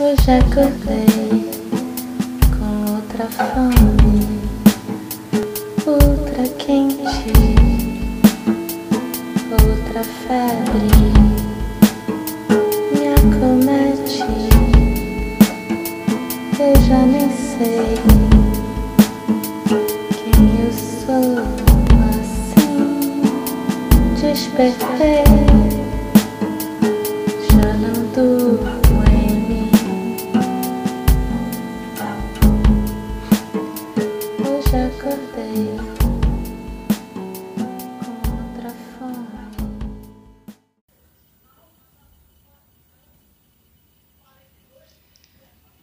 Hoje acordei com outra fome, outra quente, outra febre me acomete. Eu já nem sei quem eu sou assim. Despertei,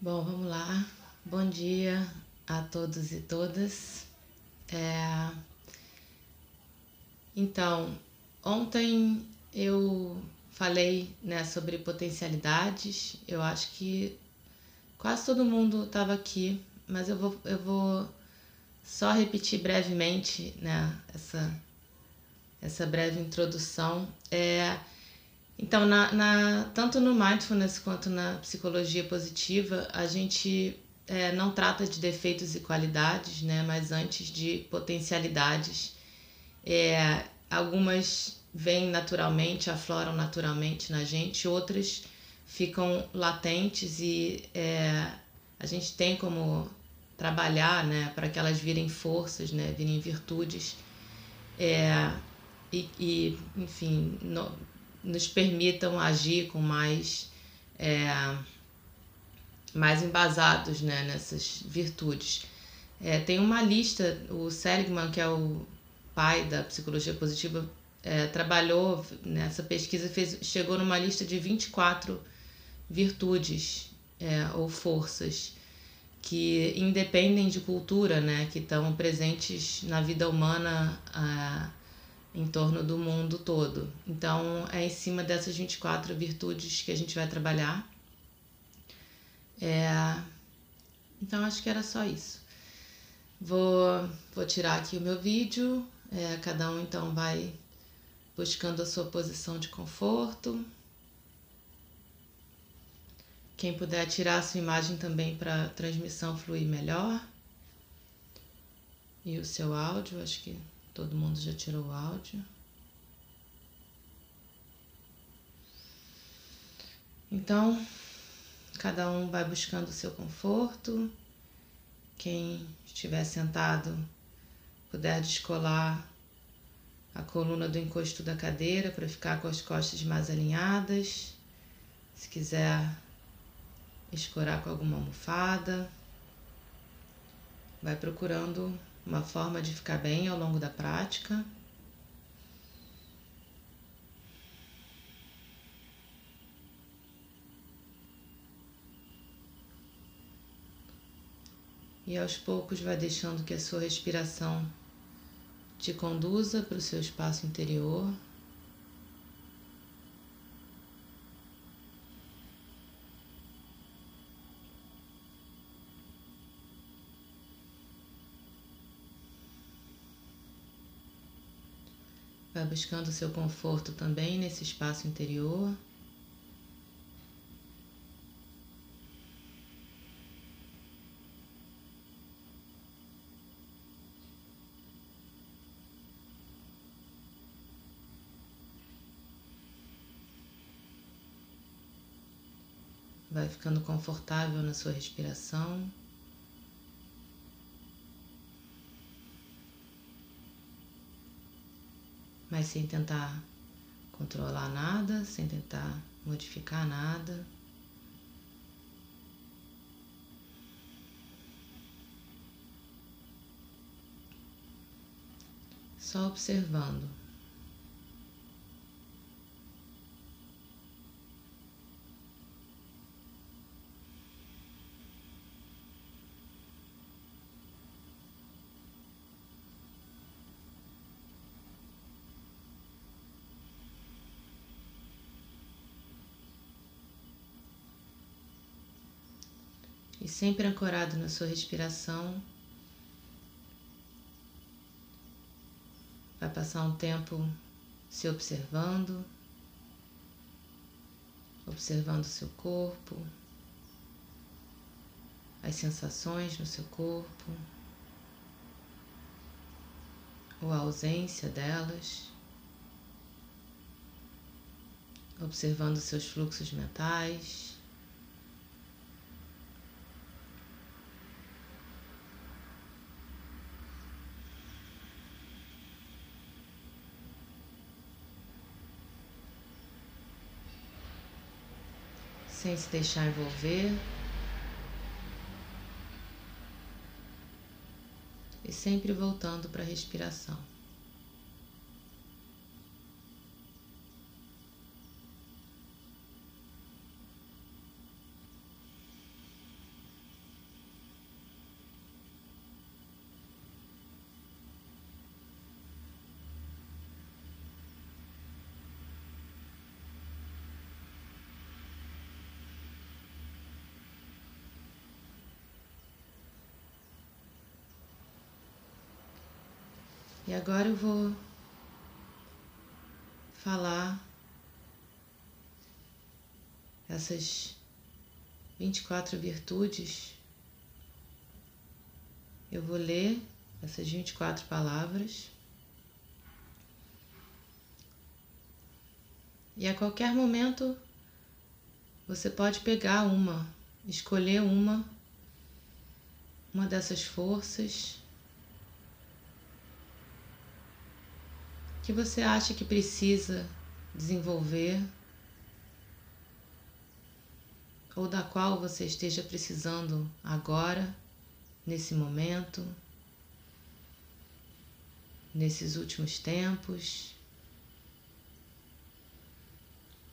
Bom, vamos lá. Bom dia a todos e todas. É, Então, ontem eu falei né, sobre potencialidades. Eu acho que quase todo mundo estava aqui, mas eu vou, eu vou só repetir brevemente né, essa, essa breve introdução. É, então, na, na- tanto no mindfulness quanto na psicologia positiva, a gente é, não trata de defeitos e qualidades, né, mas antes de potencialidades. É, algumas vêm naturalmente, afloram naturalmente na gente, outras ficam latentes e é, a gente tem como trabalhar né, para que elas virem forças, né, virem virtudes. É, e, e, enfim, no- nos permitam agir com mais, é, mais embasados né, nessas virtudes. É, tem uma lista, o Seligman, que é o pai da psicologia positiva, é, trabalhou nessa pesquisa, fez, chegou numa lista de 24 virtudes é, ou forças que independem de cultura, né, que estão presentes na vida humana ah, em torno do mundo todo. Então, é em cima dessas 24 virtudes que a gente vai trabalhar. É, Então, acho que era só isso. Vou, vou tirar aqui o meu vídeo. É, cada um, então, vai buscando a sua posição de conforto. Quem puder tirar a sua imagem também para a transmissão fluir melhor. E o seu áudio, acho que todo mundo já tirou o áudio. Então, cada um vai buscando o seu conforto. Quem estiver sentado puder descolar a coluna do encosto da cadeira para ficar com as costas mais alinhadas. Se quiser escorar com alguma almofada. Vai procurando uma forma de ficar bem ao longo da prática. E aos poucos vai deixando que a sua respiração te conduza para o seu espaço interior. Vai buscando seu conforto também nesse espaço interior. Vai ficando confortável na sua respiração. Mas sem tentar controlar nada, sem tentar modificar nada. Só observando. E sempre ancorado na sua respiração, vai passar um tempo se observando, observando seu corpo, as sensações no seu corpo ou a ausência delas, observando seus fluxos mentais. Se deixar envolver. E sempre voltando para a respiração. E agora eu vou falar essas 24 virtudes. Eu vou ler essas 24 palavras. E a qualquer momento você pode pegar uma, escolher uma, uma dessas forças que você acha que precisa desenvolver ou da qual você esteja precisando agora, nesse momento, nesses últimos tempos.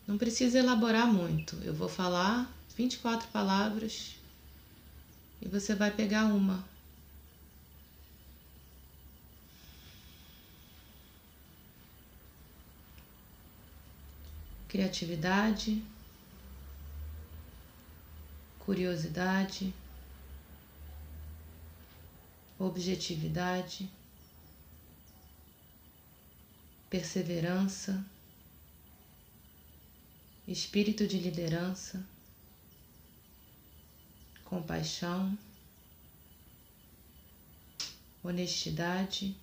Não precisa elaborar muito, eu vou falar 24 palavras e você vai pegar uma criatividade, curiosidade, objetividade, perseverança, espírito de liderança, compaixão, honestidade,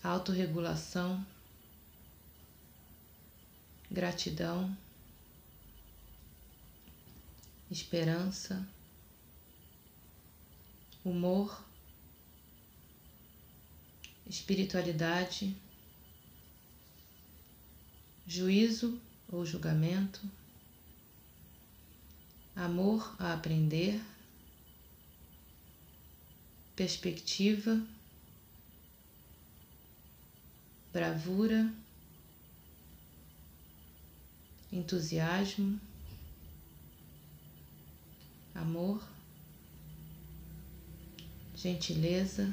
autorregulação gratidão, esperança, humor, espiritualidade, juízo ou julgamento, amor a aprender, perspectiva, bravura entusiasmo, amor, gentileza,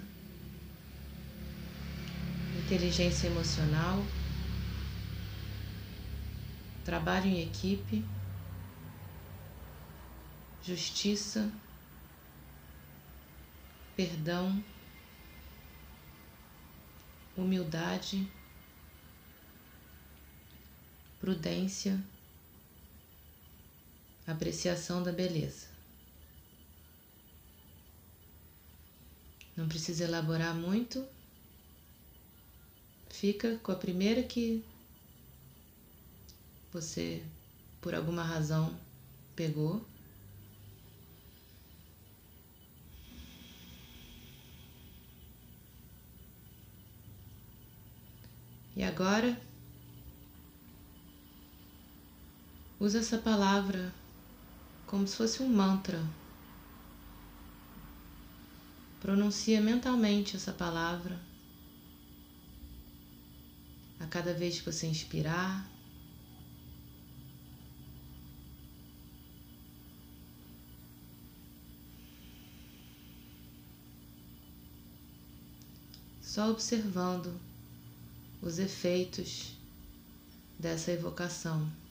inteligência emocional, trabalho em equipe, justiça, perdão, humildade prudência, apreciação da beleza. Não precisa elaborar muito. Fica com a primeira que você, por alguma razão, pegou. E agora Usa essa palavra como se fosse um mantra. Pronuncia mentalmente essa palavra a cada vez que você inspirar. Só observando os efeitos dessa evocação.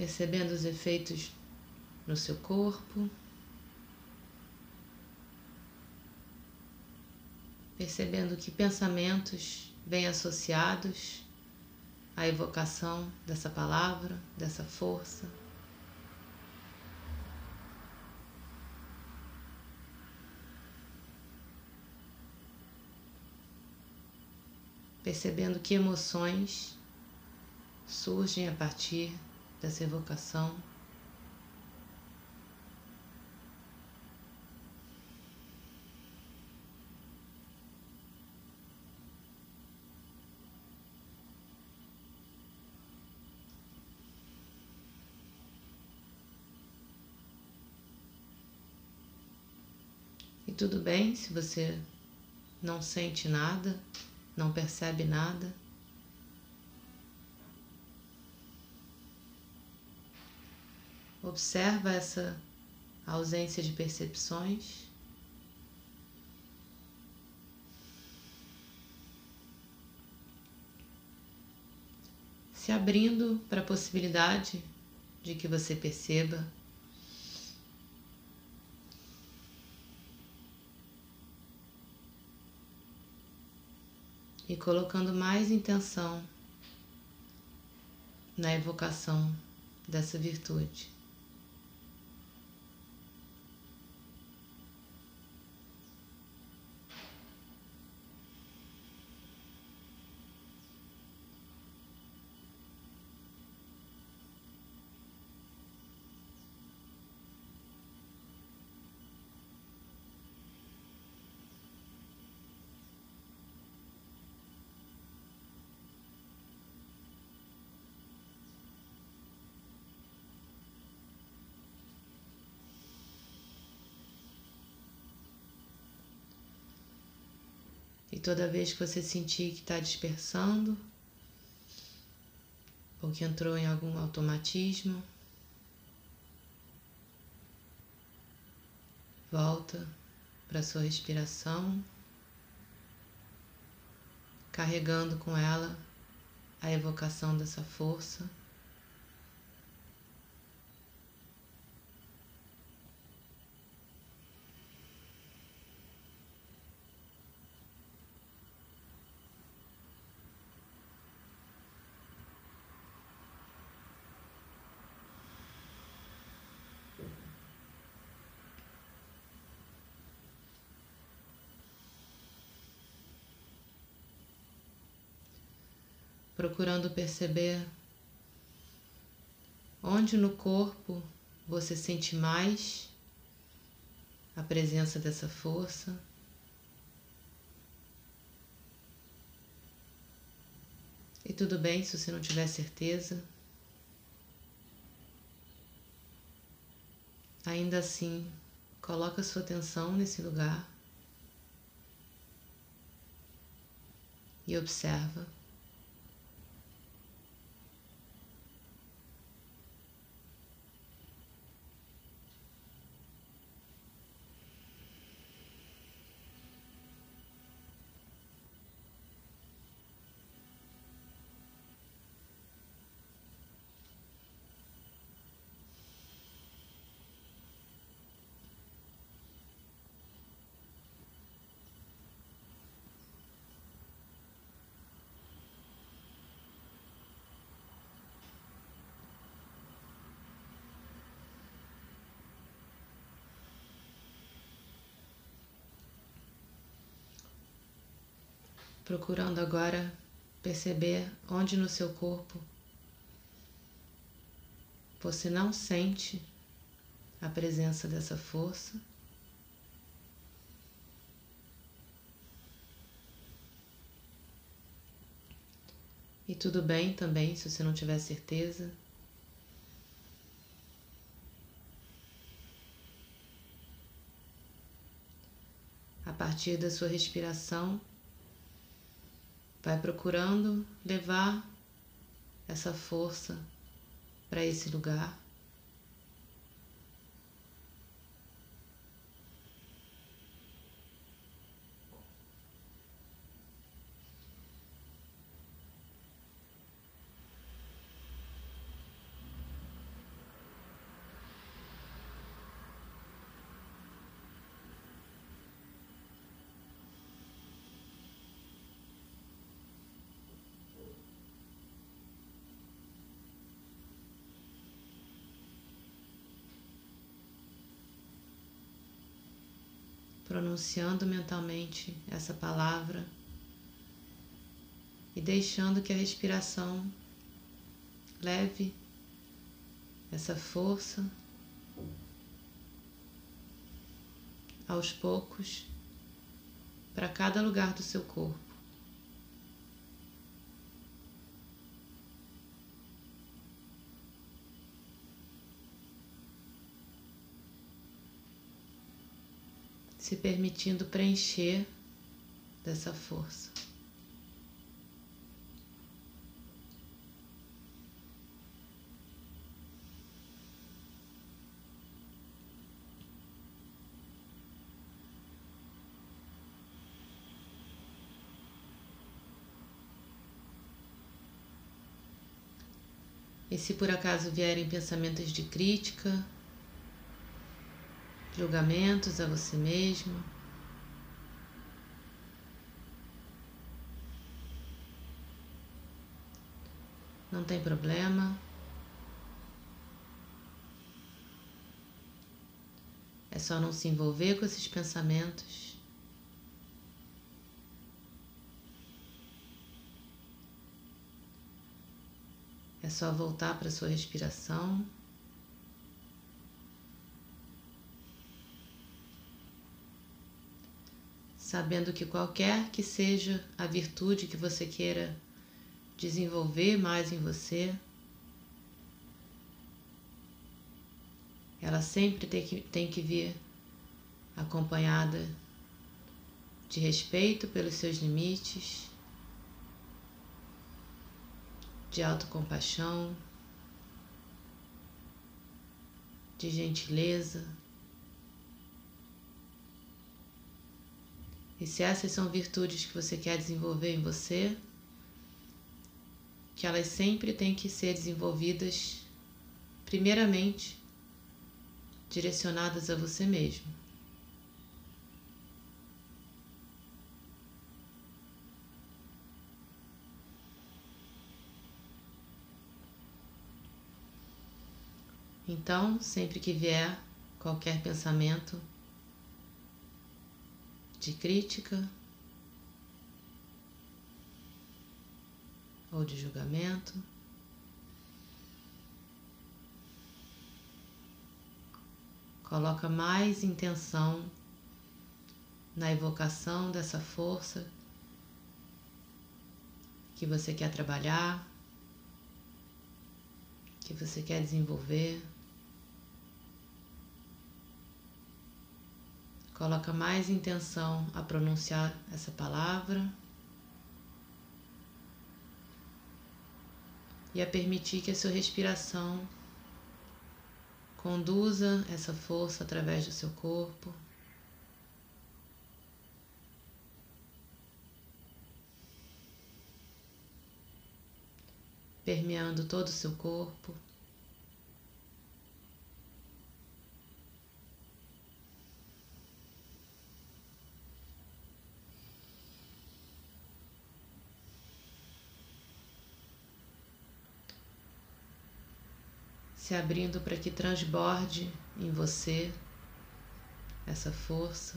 Percebendo os efeitos no seu corpo, percebendo que pensamentos vêm associados à evocação dessa palavra, dessa força. Percebendo que emoções surgem a partir dessa evocação. E tudo bem se você não sente nada, não percebe nada. Observa essa ausência de percepções. Se abrindo para a possibilidade de que você perceba e colocando mais intenção na evocação dessa virtude. E toda vez que você sentir que está dispersando, ou que entrou em algum automatismo, volta para sua respiração, carregando com ela a evocação dessa força. Procurando perceber onde no corpo você sente mais a presença dessa força. E tudo bem se você não tiver certeza. Ainda assim, coloca sua atenção nesse lugar e observa. Procurando agora perceber onde no seu corpo você não sente a presença dessa força. E tudo bem também se você não tiver certeza. A partir da sua respiração, Vai procurando levar essa força para esse lugar. Pronunciando mentalmente essa palavra e deixando que a respiração leve essa força aos poucos para cada lugar do seu corpo. Se permitindo preencher dessa força. E se por acaso vierem pensamentos de crítica, julgamentos a você mesmo, não tem problema. É só não se envolver com esses pensamentos. É só voltar para sua respiração. Sabendo que qualquer que seja a virtude que você queira desenvolver mais em você, ela sempre tem que, tem que vir acompanhada de respeito pelos seus limites de autocompaixão, de gentileza. E se essas são virtudes que você quer desenvolver em você, que elas sempre têm que ser desenvolvidas, primeiramente, direcionadas a você mesmo. Então, sempre que vier qualquer pensamento de crítica ou de julgamento, coloca mais intenção na evocação dessa força que você quer trabalhar, que você quer desenvolver. Coloca mais intenção a pronunciar essa palavra e a permitir que a sua respiração conduza essa força através do seu corpo. Permeando todo o seu corpo. Se abrindo para que transborde em você essa força.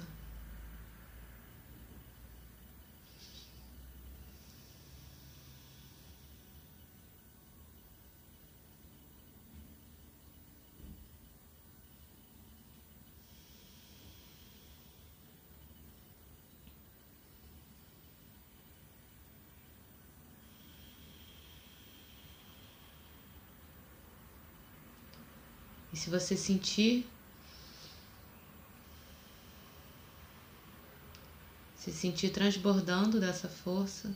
Se você sentir, se sentir transbordando dessa força,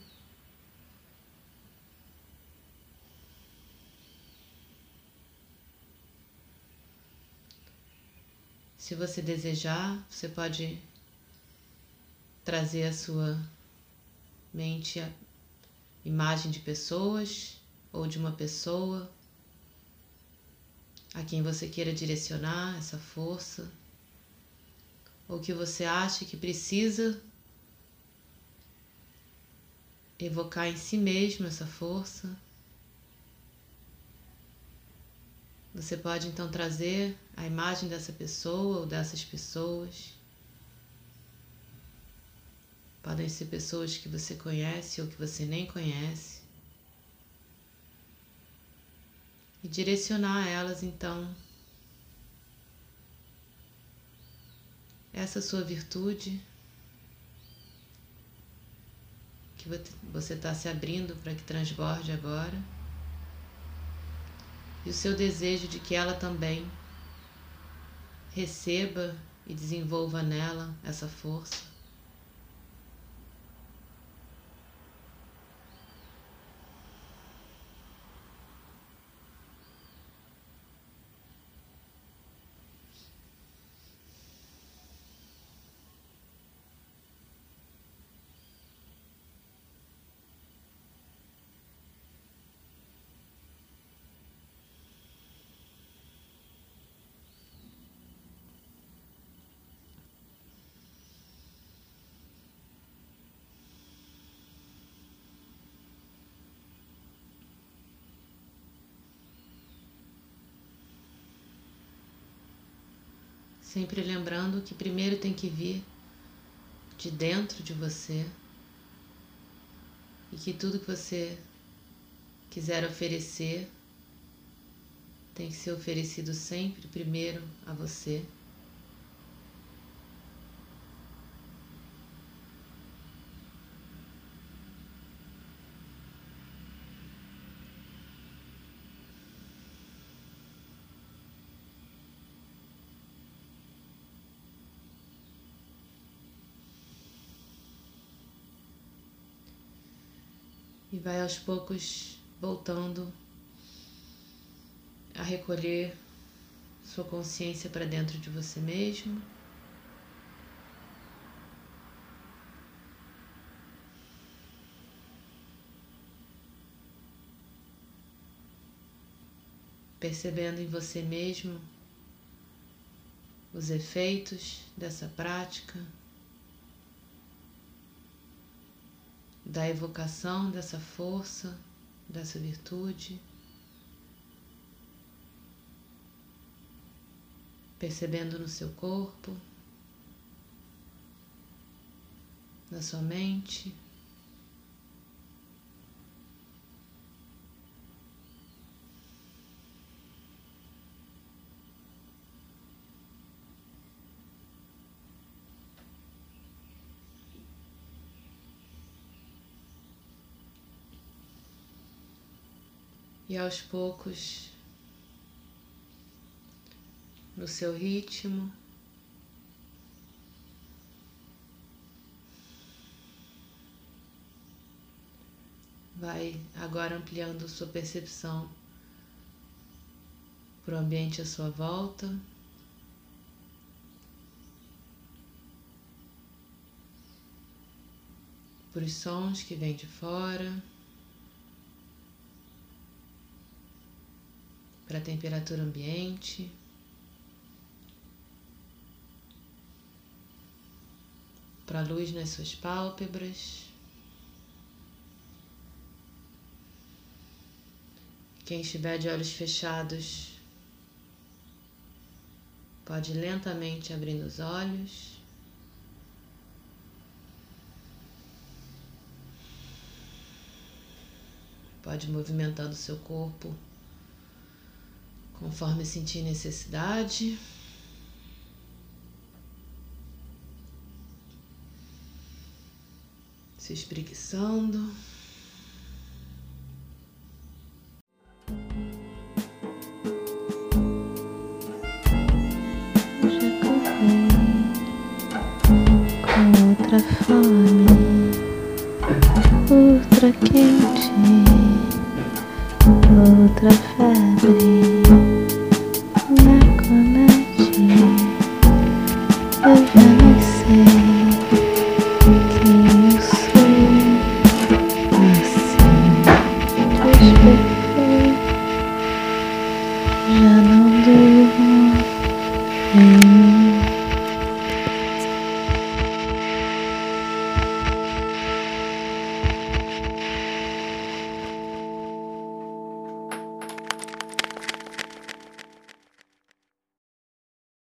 se você desejar, você pode trazer a sua mente a imagem de pessoas ou de uma pessoa a quem você queira direcionar essa força, ou que você acha que precisa evocar em si mesmo essa força. Você pode então trazer a imagem dessa pessoa ou dessas pessoas Podem ser pessoas que você conhece ou que você nem conhece. E direcionar elas então essa sua virtude que você está se abrindo para que transborde agora e o seu desejo de que ela também receba e desenvolva nela essa força. Sempre lembrando que primeiro tem que vir de dentro de você e que tudo que você quiser oferecer tem que ser oferecido sempre primeiro a você. E vai aos poucos voltando a recolher sua consciência para dentro de você mesmo. Percebendo em você mesmo os efeitos dessa prática. Da evocação dessa força, dessa virtude, percebendo no seu corpo, na sua mente. E aos poucos, no seu ritmo, vai agora ampliando sua percepção para o ambiente à sua volta. Por os sons que vêm de fora. Para a temperatura ambiente. Para a luz nas suas pálpebras. Quem estiver de olhos fechados, pode lentamente abrindo os olhos. Pode movimentando o seu corpo conforme sentir necessidade. Se espreguiçando. Com outra fome, outra quente, outra febre.